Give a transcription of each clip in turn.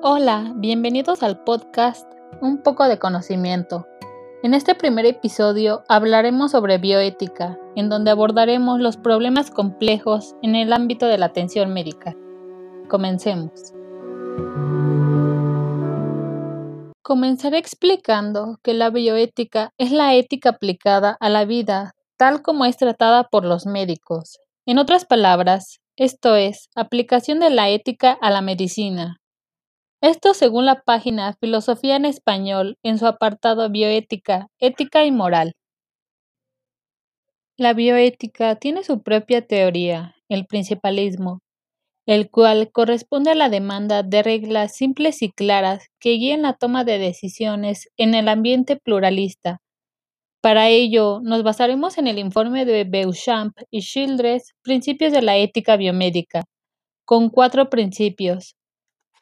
Hola, bienvenidos al podcast Un poco de conocimiento. En este primer episodio hablaremos sobre bioética, en donde abordaremos los problemas complejos en el ámbito de la atención médica. Comencemos. Comenzaré explicando que la bioética es la ética aplicada a la vida tal como es tratada por los médicos. En otras palabras, esto es, aplicación de la ética a la medicina, esto según la página Filosofía en Español en su apartado Bioética, Ética y Moral. La bioética tiene su propia teoría, el principalismo, el cual corresponde a la demanda de reglas simples y claras que guíen la toma de decisiones en el ambiente pluralista. Para ello, nos basaremos en el informe de Beauchamp y Childress, Principios de la Ética Biomédica, con cuatro principios,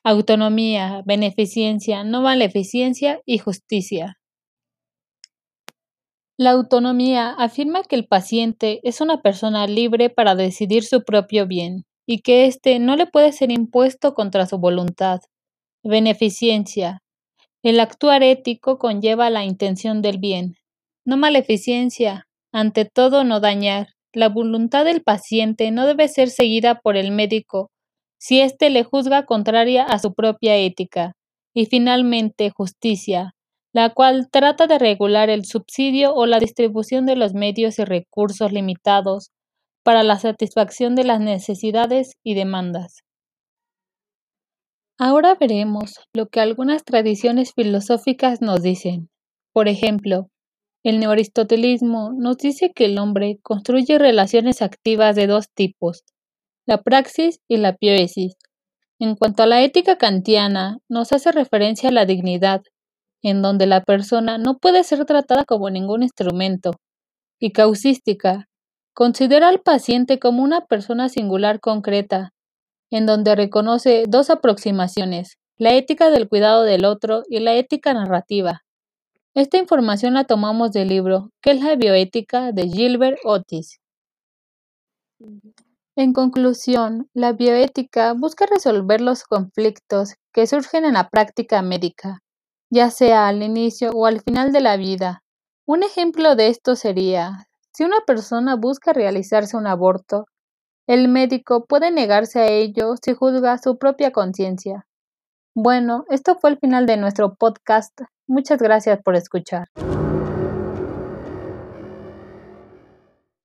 autonomía, beneficencia, no maleficencia y justicia. La autonomía afirma que el paciente es una persona libre para decidir su propio bien y que éste no le puede ser impuesto contra su voluntad. Beneficencia. El actuar ético conlleva la intención del bien. No maleficencia. Ante todo, no dañar. La voluntad del paciente no debe ser seguida por el médico si éste le juzga contraria a su propia ética, y finalmente justicia, la cual trata de regular el subsidio o la distribución de los medios y recursos limitados para la satisfacción de las necesidades y demandas. Ahora veremos lo que algunas tradiciones filosóficas nos dicen. Por ejemplo, el neoaristotelismo nos dice que el hombre construye relaciones activas de dos tipos, la praxis y la poiesis. En cuanto a la ética kantiana, nos hace referencia a la dignidad, en donde la persona no puede ser tratada como ningún instrumento, y causística, considera al paciente como una persona singular concreta, en donde reconoce dos aproximaciones, la ética del cuidado del otro y la ética narrativa. Esta información la tomamos del libro ¿Qué es la bioética? de Gilbert Otis. En conclusión, la bioética busca resolver los conflictos que surgen en la práctica médica, ya sea al inicio o al final de la vida. Un ejemplo de esto sería, si una persona busca realizarse un aborto, el médico puede negarse a ello si juzga su propia conciencia. Bueno, esto fue el final de nuestro podcast. Muchas gracias por escuchar.